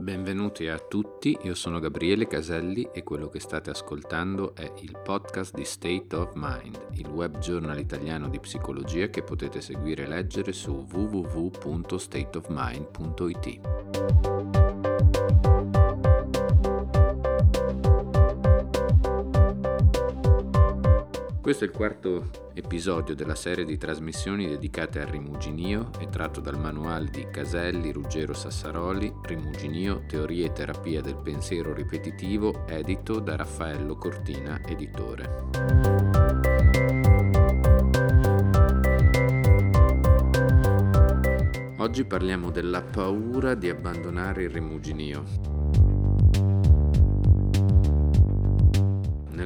Benvenuti a tutti, io sono Gabriele Caselli e quello che state ascoltando è il podcast di State of Mind, il web journal italiano di psicologia che potete seguire e leggere su www.stateofmind.it. Questo è il quarto episodio della serie di trasmissioni dedicate al rimuginio e tratto dal manuale di Caselli, Ruggero Sassaroli, Rimuginio, Teoria e terapia del pensiero ripetitivo, edito da Raffaello Cortina, editore. Oggi parliamo della paura di abbandonare il rimuginio.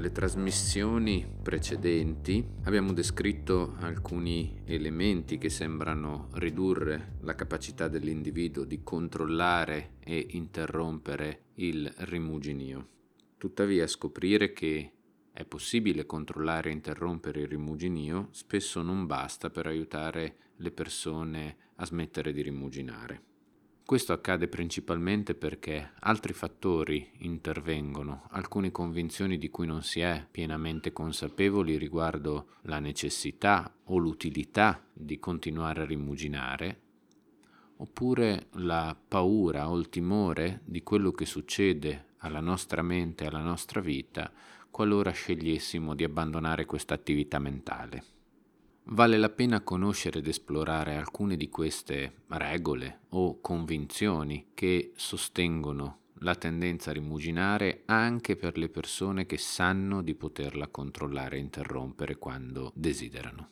Nelle trasmissioni precedenti abbiamo descritto alcuni elementi che sembrano ridurre la capacità dell'individuo di controllare e interrompere il rimuginio. Tuttavia scoprire che è possibile controllare e interrompere il rimuginio spesso non basta per aiutare le persone a smettere di rimuginare. Questo accade principalmente perché altri fattori intervengono, alcune convinzioni di cui non si è pienamente consapevoli riguardo la necessità o l'utilità di continuare a rimuginare, oppure la paura o il timore di quello che succede alla nostra mente e alla nostra vita qualora scegliessimo di abbandonare questa attività mentale. Vale la pena conoscere ed esplorare alcune di queste regole o convinzioni che sostengono la tendenza a rimuginare anche per le persone che sanno di poterla controllare e interrompere quando desiderano.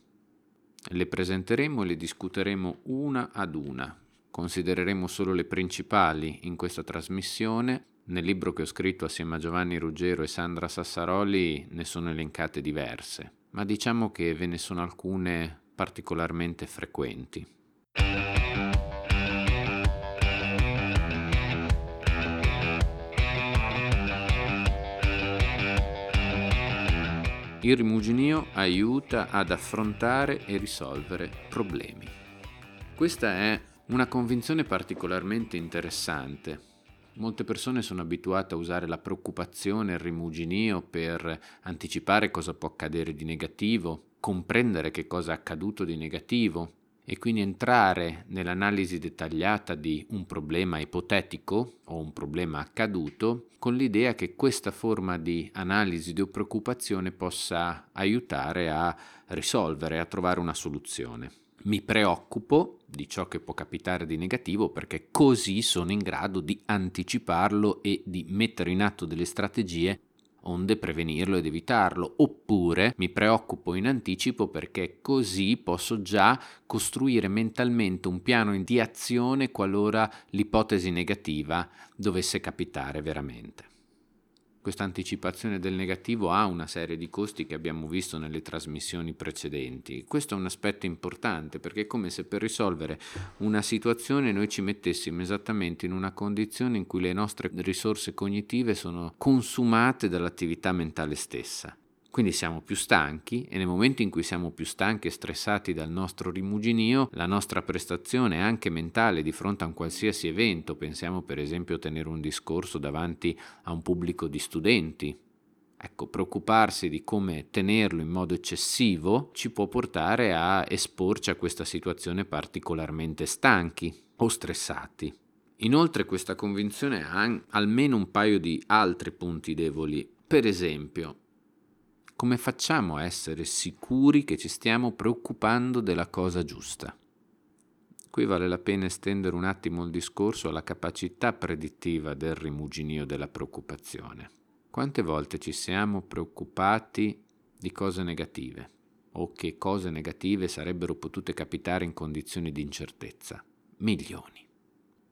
Le presenteremo e le discuteremo una ad una. Considereremo solo le principali in questa trasmissione. Nel libro che ho scritto assieme a Giovanni Ruggero e Sandra Sassaroli ne sono elencate diverse ma diciamo che ve ne sono alcune particolarmente frequenti. Il rimuginio aiuta ad affrontare e risolvere problemi. Questa è una convinzione particolarmente interessante Molte persone sono abituate a usare la preoccupazione, il rimuginio per anticipare cosa può accadere di negativo, comprendere che cosa è accaduto di negativo e quindi entrare nell'analisi dettagliata di un problema ipotetico o un problema accaduto con l'idea che questa forma di analisi o preoccupazione possa aiutare a risolvere, a trovare una soluzione. Mi preoccupo di ciò che può capitare di negativo perché così sono in grado di anticiparlo e di mettere in atto delle strategie onde prevenirlo ed evitarlo, oppure mi preoccupo in anticipo perché così posso già costruire mentalmente un piano di azione qualora l'ipotesi negativa dovesse capitare veramente. Questa anticipazione del negativo ha una serie di costi che abbiamo visto nelle trasmissioni precedenti. Questo è un aspetto importante perché è come se per risolvere una situazione noi ci mettessimo esattamente in una condizione in cui le nostre risorse cognitive sono consumate dall'attività mentale stessa. Quindi siamo più stanchi e nel momento in cui siamo più stanchi e stressati dal nostro rimuginio, la nostra prestazione anche mentale di fronte a un qualsiasi evento, pensiamo per esempio a tenere un discorso davanti a un pubblico di studenti, Ecco, preoccuparsi di come tenerlo in modo eccessivo ci può portare a esporci a questa situazione particolarmente stanchi o stressati. Inoltre questa convinzione ha almeno un paio di altri punti deboli. Per esempio, come facciamo a essere sicuri che ci stiamo preoccupando della cosa giusta? Qui vale la pena estendere un attimo il discorso alla capacità predittiva del rimuginio della preoccupazione. Quante volte ci siamo preoccupati di cose negative o che cose negative sarebbero potute capitare in condizioni di incertezza? Milioni.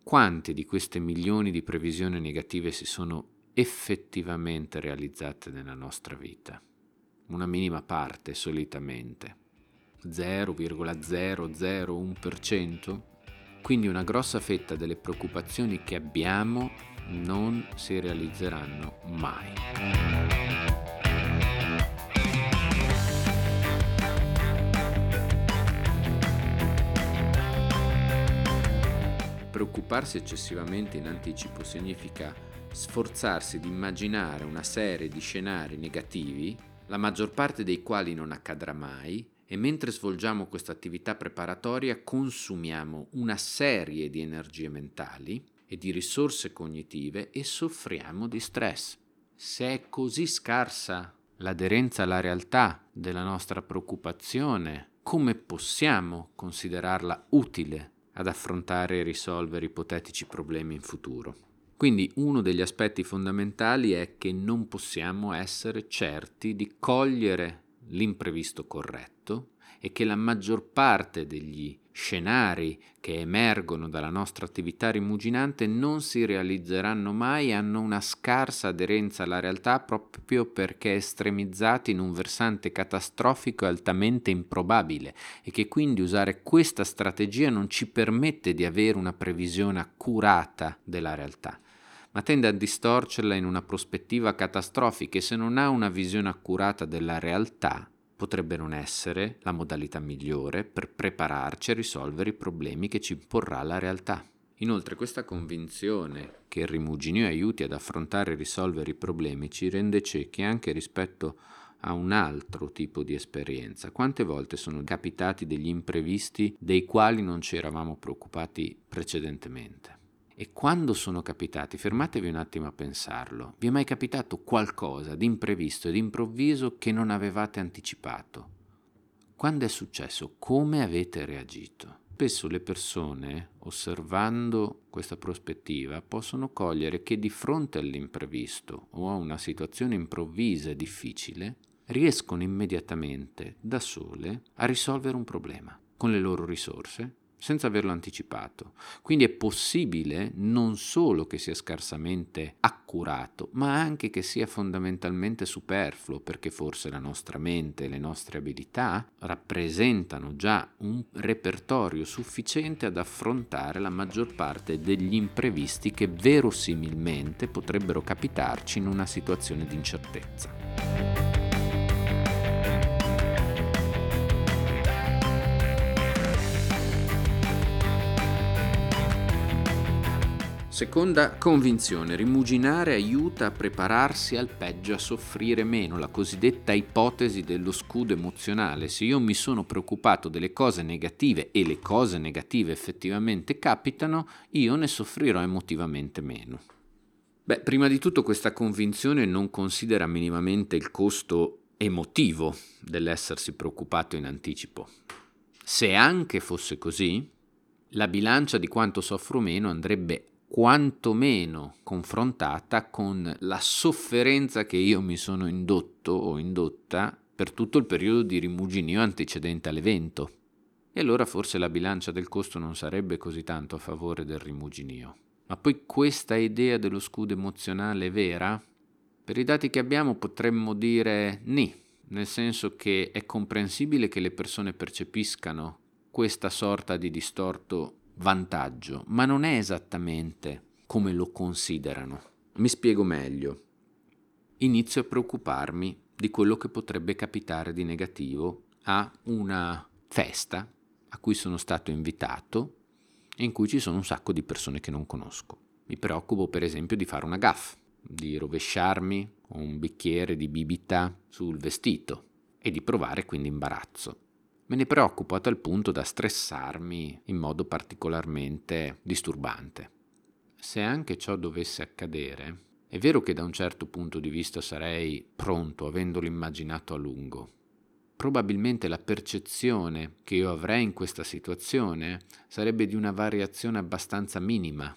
Quante di queste milioni di previsioni negative si sono effettivamente realizzate nella nostra vita? Una minima parte solitamente, 0,001%, quindi una grossa fetta delle preoccupazioni che abbiamo non si realizzeranno mai. Preoccuparsi eccessivamente in anticipo significa sforzarsi di immaginare una serie di scenari negativi, la maggior parte dei quali non accadrà mai, e mentre svolgiamo questa attività preparatoria consumiamo una serie di energie mentali e di risorse cognitive e soffriamo di stress. Se è così scarsa l'aderenza alla realtà della nostra preoccupazione, come possiamo considerarla utile ad affrontare e risolvere ipotetici problemi in futuro? Quindi uno degli aspetti fondamentali è che non possiamo essere certi di cogliere l'imprevisto corretto e che la maggior parte degli scenari che emergono dalla nostra attività rimuginante non si realizzeranno mai hanno una scarsa aderenza alla realtà proprio perché estremizzati in un versante catastrofico e altamente improbabile e che quindi usare questa strategia non ci permette di avere una previsione accurata della realtà ma tende a distorcerla in una prospettiva catastrofica e se non ha una visione accurata della realtà, potrebbe non essere la modalità migliore per prepararci a risolvere i problemi che ci imporrà la realtà. Inoltre questa convinzione che il rimuginio aiuti ad affrontare e risolvere i problemi ci rende ciechi anche rispetto a un altro tipo di esperienza. Quante volte sono capitati degli imprevisti dei quali non ci eravamo preoccupati precedentemente? E quando sono capitati, fermatevi un attimo a pensarlo, vi è mai capitato qualcosa di imprevisto e di improvviso che non avevate anticipato? Quando è successo, come avete reagito? Spesso le persone, osservando questa prospettiva, possono cogliere che di fronte all'imprevisto o a una situazione improvvisa e difficile, riescono immediatamente, da sole, a risolvere un problema con le loro risorse, senza averlo anticipato. Quindi è possibile non solo che sia scarsamente accurato, ma anche che sia fondamentalmente superfluo, perché forse la nostra mente e le nostre abilità rappresentano già un repertorio sufficiente ad affrontare la maggior parte degli imprevisti che verosimilmente potrebbero capitarci in una situazione di incertezza. Seconda convinzione, rimuginare aiuta a prepararsi al peggio, a soffrire meno, la cosiddetta ipotesi dello scudo emozionale. Se io mi sono preoccupato delle cose negative e le cose negative effettivamente capitano, io ne soffrirò emotivamente meno. Beh, prima di tutto questa convinzione non considera minimamente il costo emotivo dell'essersi preoccupato in anticipo. Se anche fosse così, la bilancia di quanto soffro meno andrebbe quantomeno confrontata con la sofferenza che io mi sono indotto o indotta per tutto il periodo di rimuginio antecedente all'evento. E allora forse la bilancia del costo non sarebbe così tanto a favore del rimuginio. Ma poi questa idea dello scudo emozionale è vera? Per i dati che abbiamo potremmo dire ni, nel senso che è comprensibile che le persone percepiscano questa sorta di distorto vantaggio, ma non è esattamente come lo considerano. Mi spiego meglio. Inizio a preoccuparmi di quello che potrebbe capitare di negativo a una festa a cui sono stato invitato e in cui ci sono un sacco di persone che non conosco. Mi preoccupo per esempio di fare una gaffa, di rovesciarmi un bicchiere di bibita sul vestito e di provare quindi imbarazzo. Me ne preoccupo a tal punto da stressarmi in modo particolarmente disturbante. Se anche ciò dovesse accadere, è vero che da un certo punto di vista sarei pronto, avendolo immaginato a lungo. Probabilmente la percezione che io avrei in questa situazione sarebbe di una variazione abbastanza minima.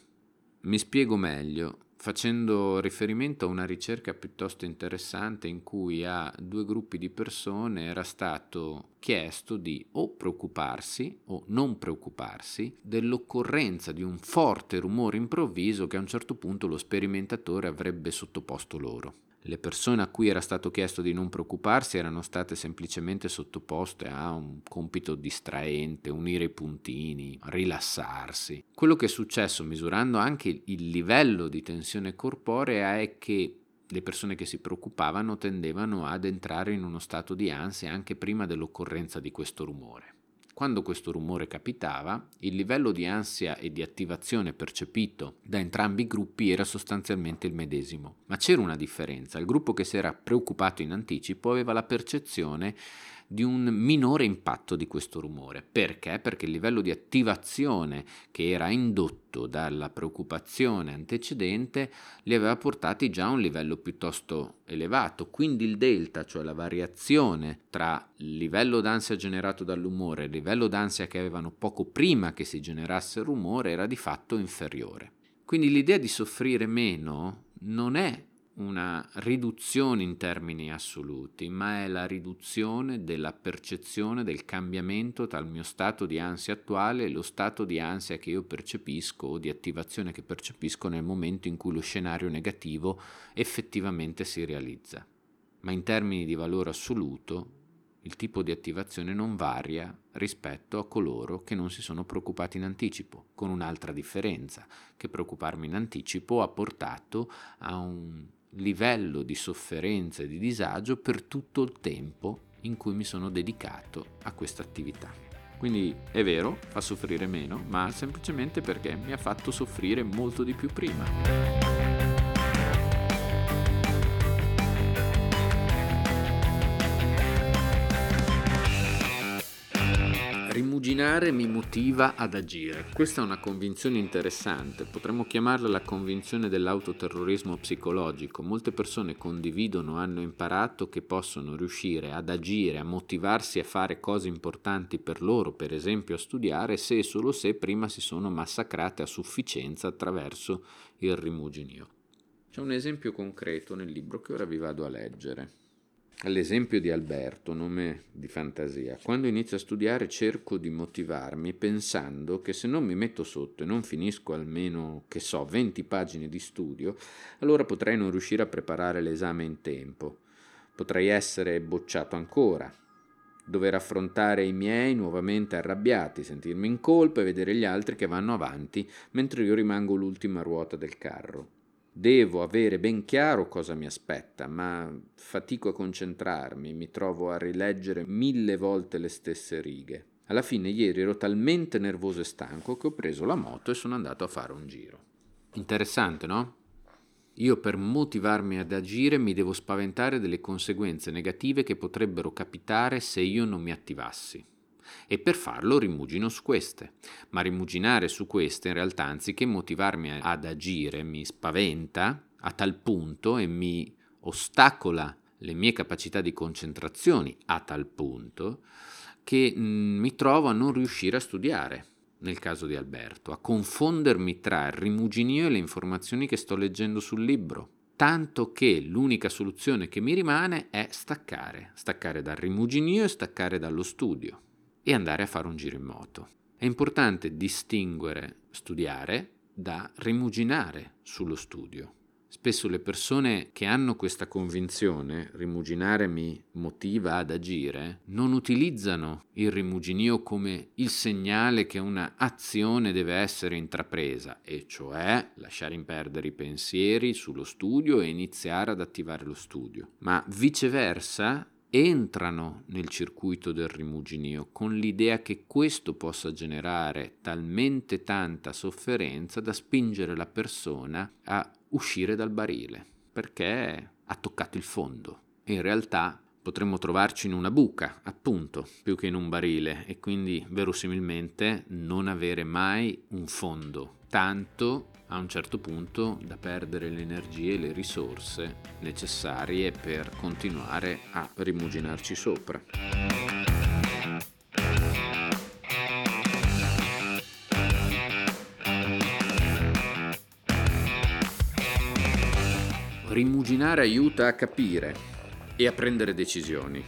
Mi spiego meglio facendo riferimento a una ricerca piuttosto interessante in cui a due gruppi di persone era stato chiesto di o preoccuparsi o non preoccuparsi dell'occorrenza di un forte rumore improvviso che a un certo punto lo sperimentatore avrebbe sottoposto loro. Le persone a cui era stato chiesto di non preoccuparsi erano state semplicemente sottoposte a un compito distraente, unire i puntini, rilassarsi. Quello che è successo misurando anche il livello di tensione corporea è che le persone che si preoccupavano tendevano ad entrare in uno stato di ansia anche prima dell'occorrenza di questo rumore. Quando questo rumore capitava, il livello di ansia e di attivazione percepito da entrambi i gruppi era sostanzialmente il medesimo, ma c'era una differenza. Il gruppo che si era preoccupato in anticipo aveva la percezione di un minore impatto di questo rumore. Perché? Perché il livello di attivazione che era indotto dalla preoccupazione antecedente li aveva portati già a un livello piuttosto elevato. Quindi il delta, cioè la variazione tra il livello d'ansia generato dall'umore e il livello d'ansia che avevano poco prima che si generasse il rumore, era di fatto inferiore. Quindi l'idea di soffrire meno non è una riduzione in termini assoluti, ma è la riduzione della percezione del cambiamento tra il mio stato di ansia attuale e lo stato di ansia che io percepisco o di attivazione che percepisco nel momento in cui lo scenario negativo effettivamente si realizza. Ma in termini di valore assoluto, il tipo di attivazione non varia rispetto a coloro che non si sono preoccupati in anticipo, con un'altra differenza, che preoccuparmi in anticipo ha portato a un livello di sofferenza e di disagio per tutto il tempo in cui mi sono dedicato a questa attività. Quindi è vero, fa soffrire meno, ma semplicemente perché mi ha fatto soffrire molto di più prima. Rimuginare mi motiva ad agire. Questa è una convinzione interessante, potremmo chiamarla la convinzione dell'autoterrorismo psicologico. Molte persone condividono, hanno imparato che possono riuscire ad agire, a motivarsi a fare cose importanti per loro, per esempio a studiare, se e solo se prima si sono massacrate a sufficienza attraverso il rimuginio. C'è un esempio concreto nel libro che ora vi vado a leggere. All'esempio di Alberto, nome di fantasia, quando inizio a studiare cerco di motivarmi pensando che se non mi metto sotto e non finisco almeno, che so, 20 pagine di studio, allora potrei non riuscire a preparare l'esame in tempo. Potrei essere bocciato ancora, dover affrontare i miei nuovamente arrabbiati, sentirmi in colpa e vedere gli altri che vanno avanti mentre io rimango l'ultima ruota del carro. Devo avere ben chiaro cosa mi aspetta, ma fatico a concentrarmi, mi trovo a rileggere mille volte le stesse righe. Alla fine ieri ero talmente nervoso e stanco che ho preso la moto e sono andato a fare un giro. Interessante, no? Io per motivarmi ad agire mi devo spaventare delle conseguenze negative che potrebbero capitare se io non mi attivassi e per farlo rimugino su queste. Ma rimuginare su queste in realtà anziché motivarmi ad agire mi spaventa a tal punto e mi ostacola le mie capacità di concentrazione a tal punto che mm, mi trovo a non riuscire a studiare, nel caso di Alberto, a confondermi tra il rimuginio e le informazioni che sto leggendo sul libro tanto che l'unica soluzione che mi rimane è staccare, staccare dal rimuginio e staccare dallo studio e andare a fare un giro in moto. È importante distinguere studiare da rimuginare sullo studio. Spesso le persone che hanno questa convinzione, rimuginare mi motiva ad agire, non utilizzano il rimuginio come il segnale che una azione deve essere intrapresa, e cioè lasciare in perdere i pensieri sullo studio e iniziare ad attivare lo studio. Ma viceversa, entrano nel circuito del rimuginio con l'idea che questo possa generare talmente tanta sofferenza da spingere la persona a uscire dal barile, perché ha toccato il fondo. In realtà potremmo trovarci in una buca, appunto, più che in un barile, e quindi verosimilmente non avere mai un fondo, tanto a un certo punto da perdere le energie e le risorse necessarie per continuare a rimuginarci sopra. Rimuginare aiuta a capire e a prendere decisioni,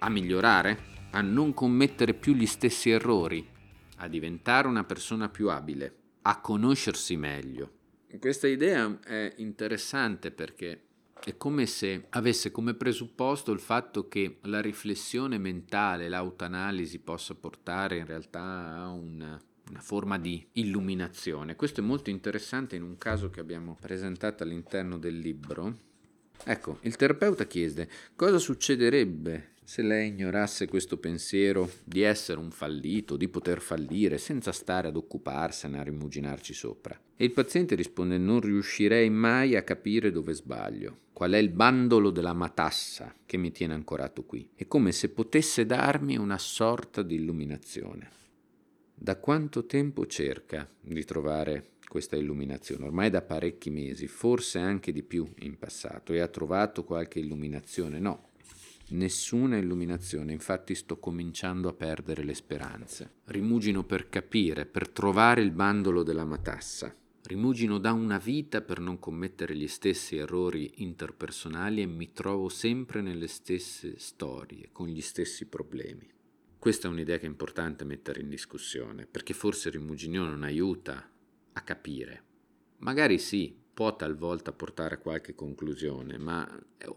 a migliorare, a non commettere più gli stessi errori, a diventare una persona più abile a conoscersi meglio. Questa idea è interessante perché è come se avesse come presupposto il fatto che la riflessione mentale, l'autoanalisi possa portare in realtà a una, una forma di illuminazione. Questo è molto interessante in un caso che abbiamo presentato all'interno del libro. Ecco, il terapeuta chiese cosa succederebbe se lei ignorasse questo pensiero di essere un fallito, di poter fallire, senza stare ad occuparsene, a rimuginarci sopra. E il paziente risponde non riuscirei mai a capire dove sbaglio, qual è il bandolo della matassa che mi tiene ancorato qui. È come se potesse darmi una sorta di illuminazione. Da quanto tempo cerca di trovare questa illuminazione? Ormai da parecchi mesi, forse anche di più in passato, e ha trovato qualche illuminazione? No, nessuna illuminazione, infatti sto cominciando a perdere le speranze. Rimugino per capire, per trovare il bandolo della matassa. Rimugino da una vita per non commettere gli stessi errori interpersonali e mi trovo sempre nelle stesse storie, con gli stessi problemi. Questa è un'idea che è importante mettere in discussione, perché forse il rimuginio non aiuta a capire. Magari sì, può talvolta portare a qualche conclusione, ma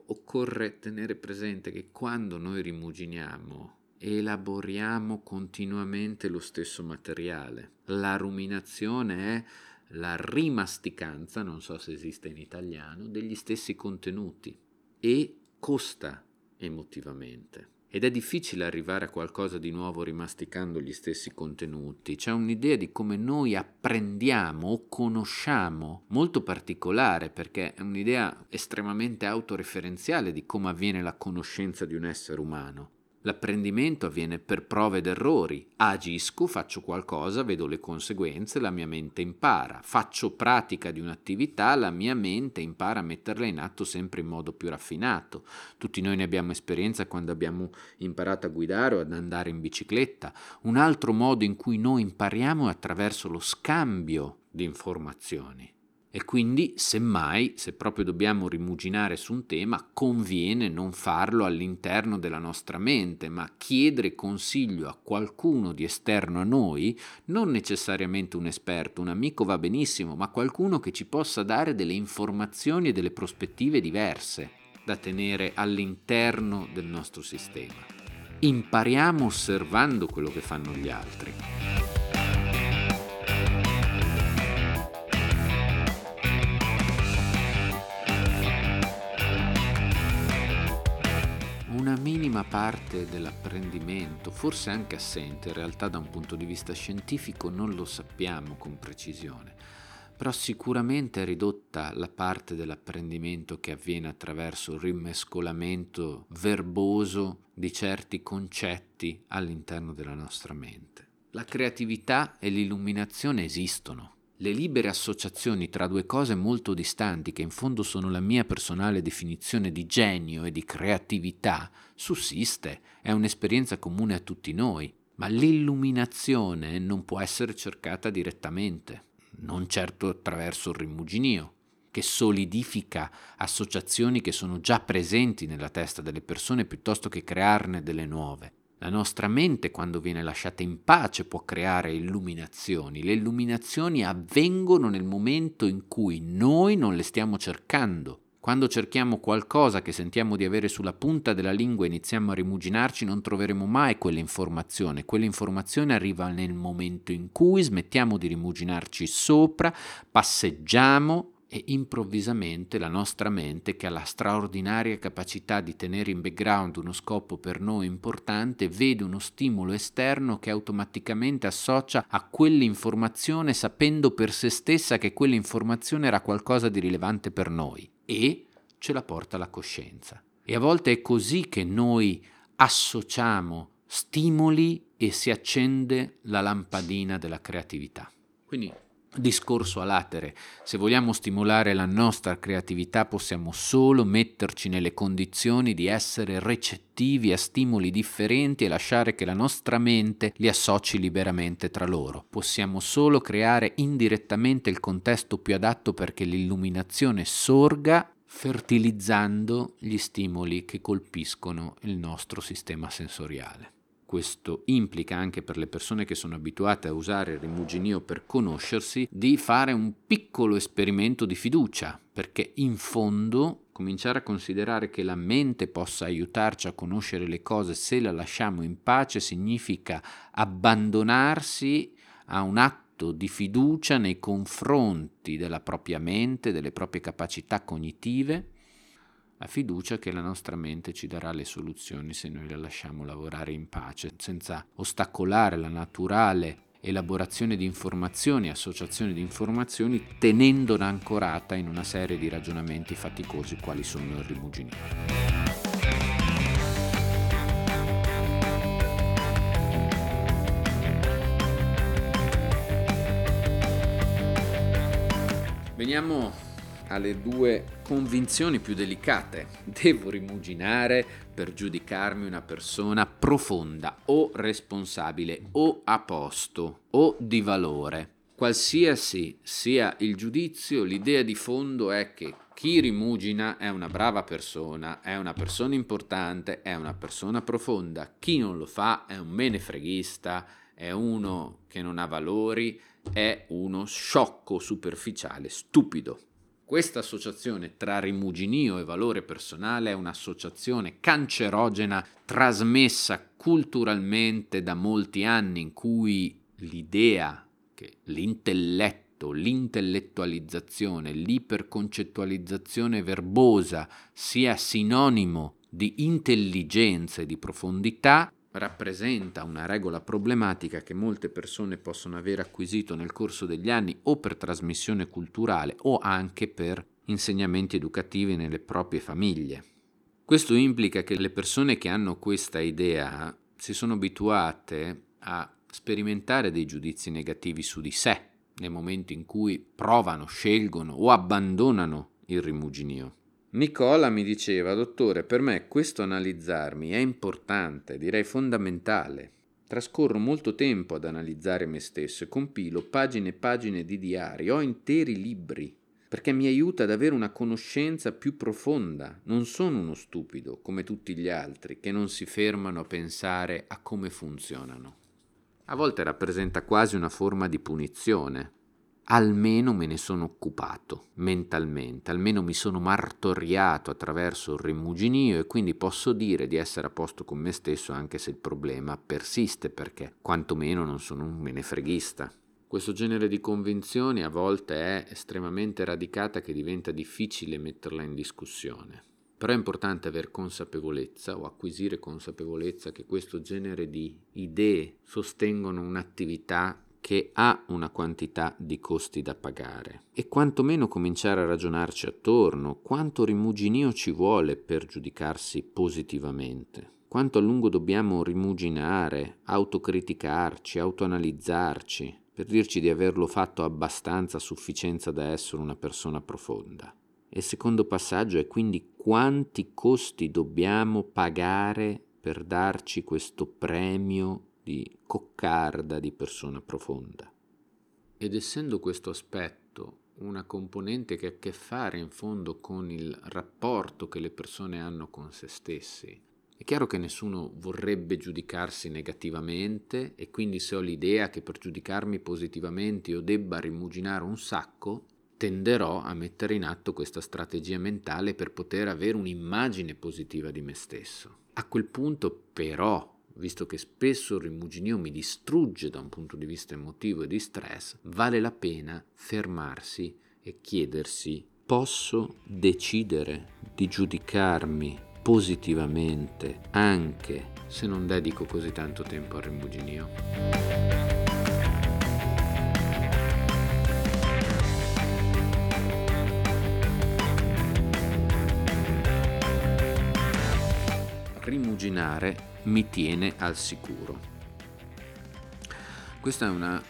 occorre tenere presente che quando noi rimuginiamo elaboriamo continuamente lo stesso materiale. La ruminazione è la rimasticanza, non so se esiste in italiano, degli stessi contenuti e costa emotivamente ed è difficile arrivare a qualcosa di nuovo rimasticando gli stessi contenuti. C'è un'idea di come noi apprendiamo o conosciamo molto particolare perché è un'idea estremamente autoreferenziale di come avviene la conoscenza di un essere umano. L'apprendimento avviene per prove ed errori. Agisco, faccio qualcosa, vedo le conseguenze, la mia mente impara. Faccio pratica di un'attività, la mia mente impara a metterla in atto sempre in modo più raffinato. Tutti noi ne abbiamo esperienza quando abbiamo imparato a guidare o ad andare in bicicletta. Un altro modo in cui noi impariamo è attraverso lo scambio di informazioni. E quindi, semmai, se proprio dobbiamo rimuginare su un tema, conviene non farlo all'interno della nostra mente, ma chiedere consiglio a qualcuno di esterno a noi, non necessariamente un esperto, un amico va benissimo, ma qualcuno che ci possa dare delle informazioni e delle prospettive diverse da tenere all'interno del nostro sistema. Impariamo osservando quello che fanno gli altri. Una minima parte dell'apprendimento, forse anche assente, in realtà da un punto di vista scientifico non lo sappiamo con precisione, però sicuramente è ridotta la parte dell'apprendimento che avviene attraverso il rimescolamento verboso di certi concetti all'interno della nostra mente. La creatività e l'illuminazione esistono, le libere associazioni tra due cose molto distanti, che in fondo sono la mia personale definizione di genio e di creatività, sussiste, è un'esperienza comune a tutti noi, ma l'illuminazione non può essere cercata direttamente, non certo attraverso il rimuginio, che solidifica associazioni che sono già presenti nella testa delle persone piuttosto che crearne delle nuove. La nostra mente, quando viene lasciata in pace, può creare illuminazioni. Le illuminazioni avvengono nel momento in cui noi non le stiamo cercando. Quando cerchiamo qualcosa che sentiamo di avere sulla punta della lingua e iniziamo a rimuginarci, non troveremo mai quell'informazione. Quell'informazione arriva nel momento in cui smettiamo di rimuginarci sopra, passeggiamo e improvvisamente la nostra mente, che ha la straordinaria capacità di tenere in background uno scopo per noi importante, vede uno stimolo esterno che automaticamente associa a quell'informazione sapendo per se stessa che quell'informazione era qualcosa di rilevante per noi e ce la porta alla coscienza. E a volte è così che noi associamo stimoli e si accende la lampadina della creatività. Quindi discorso a latere. Se vogliamo stimolare la nostra creatività possiamo solo metterci nelle condizioni di essere recettivi a stimoli differenti e lasciare che la nostra mente li associ liberamente tra loro. Possiamo solo creare indirettamente il contesto più adatto perché l'illuminazione sorga fertilizzando gli stimoli che colpiscono il nostro sistema sensoriale. Questo implica anche per le persone che sono abituate a usare il rimuginio per conoscersi di fare un piccolo esperimento di fiducia, perché in fondo cominciare a considerare che la mente possa aiutarci a conoscere le cose se la lasciamo in pace significa abbandonarsi a un atto di fiducia nei confronti della propria mente, delle proprie capacità cognitive la fiducia che la nostra mente ci darà le soluzioni se noi la lasciamo lavorare in pace, senza ostacolare la naturale elaborazione di informazioni, associazione di informazioni, tenendola ancorata in una serie di ragionamenti faticosi quali sono il rimuginio. Veniamo alle due convinzioni più delicate. Devo rimuginare per giudicarmi una persona profonda o responsabile o a posto o di valore. Qualsiasi sia il giudizio, l'idea di fondo è che chi rimugina è una brava persona, è una persona importante, è una persona profonda. Chi non lo fa è un menefreghista, è uno che non ha valori, è uno sciocco superficiale, stupido. Questa associazione tra rimuginio e valore personale è un'associazione cancerogena trasmessa culturalmente da molti anni in cui l'idea che l'intelletto, l'intellettualizzazione, l'iperconcettualizzazione verbosa sia sinonimo di intelligenza e di profondità rappresenta una regola problematica che molte persone possono aver acquisito nel corso degli anni o per trasmissione culturale o anche per insegnamenti educativi nelle proprie famiglie. Questo implica che le persone che hanno questa idea si sono abituate a sperimentare dei giudizi negativi su di sé nel momento in cui provano, scelgono o abbandonano il rimuginio. Nicola mi diceva, dottore, per me questo analizzarmi è importante, direi fondamentale. Trascorro molto tempo ad analizzare me stesso e compilo pagine e pagine di diari, ho interi libri, perché mi aiuta ad avere una conoscenza più profonda. Non sono uno stupido, come tutti gli altri, che non si fermano a pensare a come funzionano. A volte rappresenta quasi una forma di punizione, almeno me ne sono occupato mentalmente, almeno mi sono martoriato attraverso il rimuginio e quindi posso dire di essere a posto con me stesso anche se il problema persiste perché quantomeno non sono un menefreghista. Questo genere di convinzioni a volte è estremamente radicata che diventa difficile metterla in discussione. Però è importante avere consapevolezza o acquisire consapevolezza che questo genere di idee sostengono un'attività che ha una quantità di costi da pagare e quantomeno cominciare a ragionarci attorno quanto rimuginio ci vuole per giudicarsi positivamente, quanto a lungo dobbiamo rimuginare, autocriticarci, autoanalizzarci per dirci di averlo fatto abbastanza a sufficienza da essere una persona profonda. E il secondo passaggio è quindi quanti costi dobbiamo pagare per darci questo premio di coccarda di persona profonda. Ed essendo questo aspetto una componente che ha a che fare in fondo con il rapporto che le persone hanno con se stessi, è chiaro che nessuno vorrebbe giudicarsi negativamente e quindi se ho l'idea che per giudicarmi positivamente io debba rimuginare un sacco, tenderò a mettere in atto questa strategia mentale per poter avere un'immagine positiva di me stesso. A quel punto però visto che spesso il rimuginio mi distrugge da un punto di vista emotivo e di stress, vale la pena fermarsi e chiedersi posso decidere di giudicarmi positivamente anche se non dedico così tanto tempo al rimuginio? Rimuginare mi tiene al sicuro. Questa è una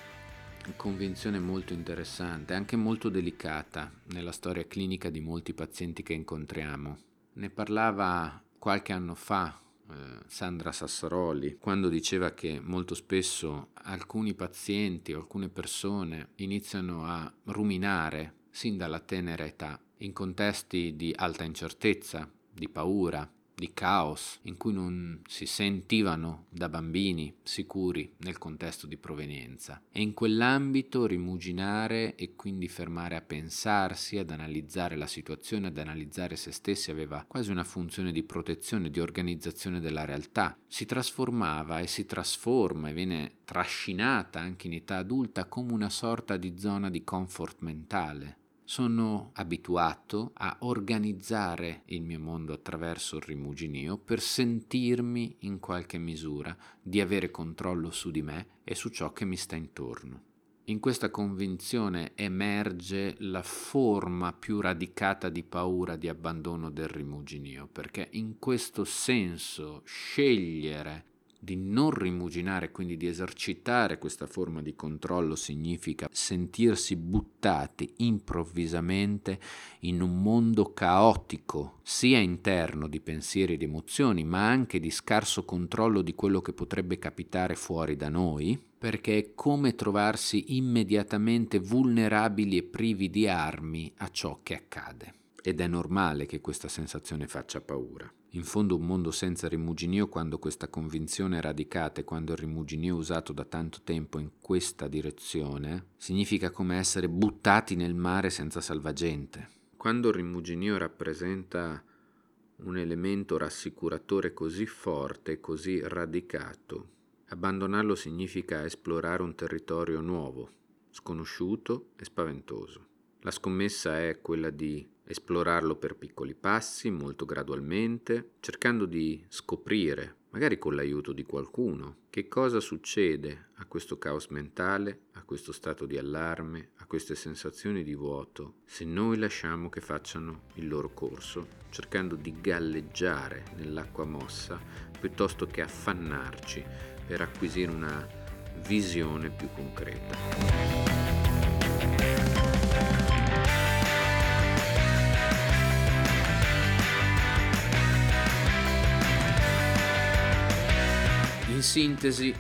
convinzione molto interessante, anche molto delicata nella storia clinica di molti pazienti che incontriamo. Ne parlava qualche anno fa eh, Sandra Sassaroli quando diceva che molto spesso alcuni pazienti o alcune persone iniziano a ruminare sin dalla tenera età in contesti di alta incertezza, di paura, di caos in cui non si sentivano da bambini sicuri nel contesto di provenienza e in quell'ambito rimuginare e quindi fermare a pensarsi, ad analizzare la situazione, ad analizzare se stessi aveva quasi una funzione di protezione, di organizzazione della realtà. Si trasformava e si trasforma e viene trascinata anche in età adulta come una sorta di zona di comfort mentale sono abituato a organizzare il mio mondo attraverso il rimuginio per sentirmi in qualche misura di avere controllo su di me e su ciò che mi sta intorno. In questa convinzione emerge la forma più radicata di paura di abbandono del rimuginio, perché in questo senso scegliere di non rimuginare, quindi di esercitare questa forma di controllo, significa sentirsi buttati improvvisamente in un mondo caotico, sia interno di pensieri ed emozioni, ma anche di scarso controllo di quello che potrebbe capitare fuori da noi, perché è come trovarsi immediatamente vulnerabili e privi di armi a ciò che accade. Ed è normale che questa sensazione faccia paura. In fondo un mondo senza rimuginio quando questa convinzione è radicata e quando il rimuginio è usato da tanto tempo in questa direzione, significa come essere buttati nel mare senza salvagente. Quando il rimuginio rappresenta un elemento rassicuratore così forte così radicato, abbandonarlo significa esplorare un territorio nuovo, sconosciuto e spaventoso. La scommessa è quella di esplorarlo per piccoli passi, molto gradualmente, cercando di scoprire, magari con l'aiuto di qualcuno, che cosa succede a questo caos mentale, a questo stato di allarme, a queste sensazioni di vuoto, se noi lasciamo che facciano il loro corso, cercando di galleggiare nell'acqua mossa piuttosto che affannarci per acquisire una visione più concreta. Sintesi,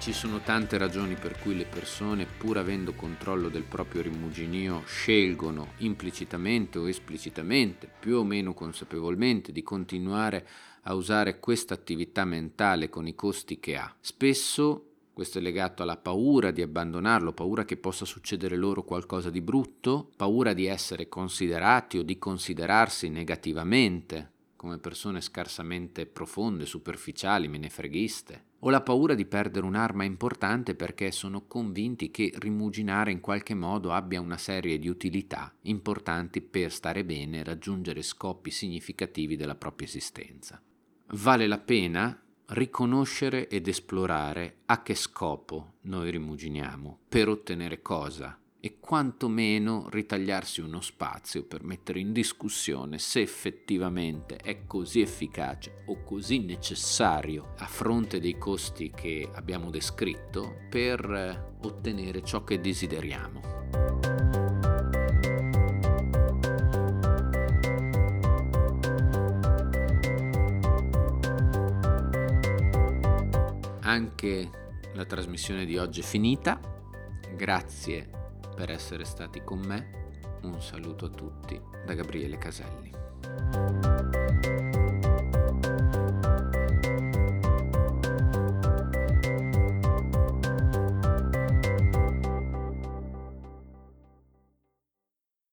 ci sono tante ragioni per cui le persone, pur avendo controllo del proprio rimuginio, scelgono implicitamente o esplicitamente, più o meno consapevolmente, di continuare a usare questa attività mentale con i costi che ha. Spesso questo è legato alla paura di abbandonarlo, paura che possa succedere loro qualcosa di brutto, paura di essere considerati o di considerarsi negativamente come persone scarsamente profonde, superficiali, menefreghiste, o la paura di perdere un'arma importante perché sono convinti che rimuginare in qualche modo abbia una serie di utilità importanti per stare bene e raggiungere scopi significativi della propria esistenza. Vale la pena riconoscere ed esplorare a che scopo noi rimuginiamo, per ottenere cosa, e quantomeno ritagliarsi uno spazio per mettere in discussione se effettivamente è così efficace o così necessario a fronte dei costi che abbiamo descritto per eh, ottenere ciò che desideriamo. Anche la trasmissione di oggi è finita. Grazie per essere stati con me. Un saluto a tutti da Gabriele Caselli.